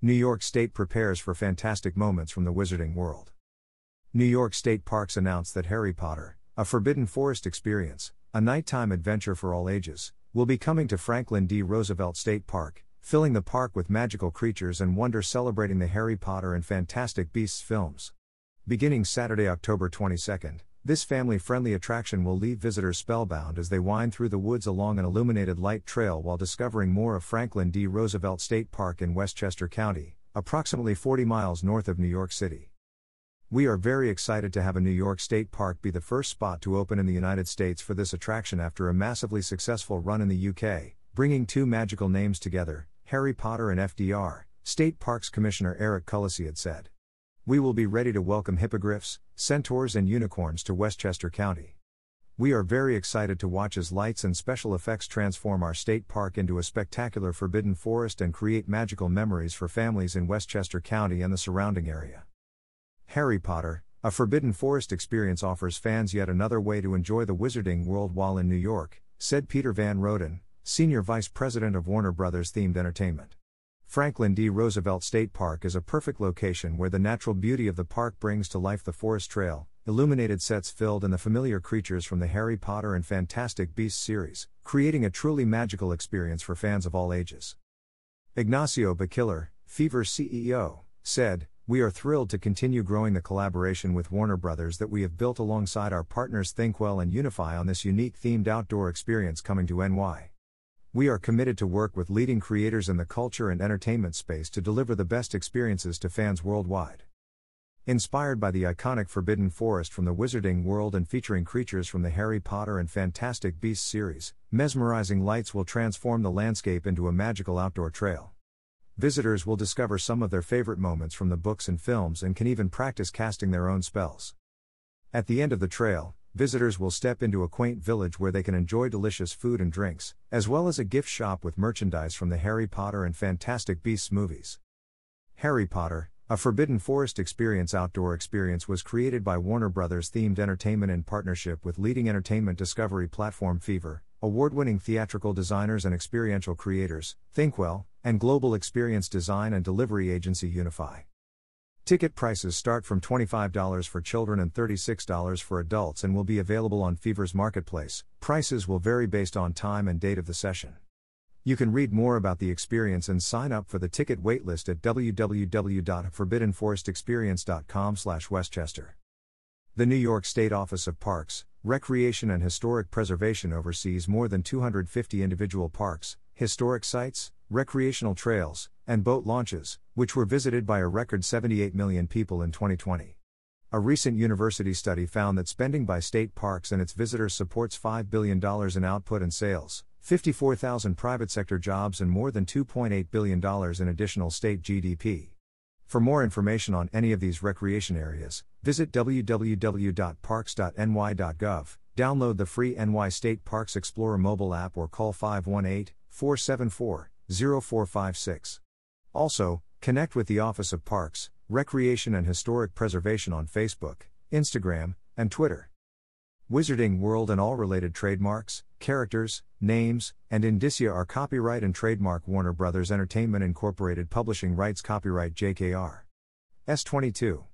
New York State prepares for fantastic moments from the wizarding world. New York State Parks announced that Harry Potter, a Forbidden Forest experience, a nighttime adventure for all ages, will be coming to Franklin D. Roosevelt State Park, filling the park with magical creatures and wonder celebrating the Harry Potter and Fantastic Beasts films. Beginning Saturday, October 22nd, this family friendly attraction will leave visitors spellbound as they wind through the woods along an illuminated light trail while discovering more of Franklin D. Roosevelt State Park in Westchester County, approximately 40 miles north of New York City. We are very excited to have a New York State Park be the first spot to open in the United States for this attraction after a massively successful run in the UK, bringing two magical names together, Harry Potter and FDR, State Parks Commissioner Erik Kulleseid had said. We will be ready to welcome hippogriffs, centaurs, and unicorns to Westchester County. We are very excited to watch as lights and special effects transform our state park into a spectacular forbidden forest and create magical memories for families in Westchester County and the surrounding area. Harry Potter, a Forbidden Forest experience offers fans yet another way to enjoy the wizarding world while in New York, said Peter Van Roden, Senior Vice President of Warner Brothers Themed Entertainment. Franklin D. Roosevelt State Park is a perfect location where the natural beauty of the park brings to life the forest trail, illuminated sets filled in the familiar creatures from the Harry Potter and Fantastic Beasts series, creating a truly magical experience for fans of all ages. Ignacio Bachiller, Fever's CEO, said, We are thrilled to continue growing the collaboration with Warner Brothers that we have built alongside our partners Thinkwell and Unify on this unique themed outdoor experience coming to NY. We are committed to work with leading creators in the culture and entertainment space to deliver the best experiences to fans worldwide. Inspired by the iconic Forbidden Forest from the Wizarding World and featuring creatures from the Harry Potter and Fantastic Beasts series, mesmerizing lights will transform the landscape into a magical outdoor trail. Visitors will discover some of their favorite moments from the books and films and can even practice casting their own spells. At the end of the trail, visitors will step into a quaint village where they can enjoy delicious food and drinks, as well as a gift shop with merchandise from the Harry Potter and Fantastic Beasts movies. Harry Potter, a Forbidden Forest Experience outdoor experience was created by Warner Brothers Themed Entertainment in partnership with leading entertainment discovery platform Fever, award winning theatrical designers and experiential creators, Thinkwell, and global experience design and delivery agency Unify. Ticket prices start from $25 for children and $36 for adults and will be available on Fever's marketplace. Prices will vary based on time and date of the session. You can read more about the experience and sign up for the ticket waitlist at www.forbiddenforestexperience.com/westchester. The New York State Office of Parks, Recreation and Historic Preservation oversees more than 250 individual parks, historic sites, recreational trails, and boat launches, which were visited by a record 78 million people in 2020. A recent university study found that spending by state parks and its visitors supports $5 billion in output and sales, 54,000 private sector jobs, and more than $2.8 billion in additional state GDP. For more information on any of these recreation areas, visit www.parks.ny.gov, download the free NY State Parks Explorer mobile app, or call 518 474 0456. Also, connect with the Office of Parks, Recreation and Historic Preservation on Facebook, Instagram, and Twitter. Wizarding World and all related trademarks, characters, names, and indicia are copyright and trademark Warner Brothers Entertainment Incorporated Publishing Rights Copyright JKR. S22.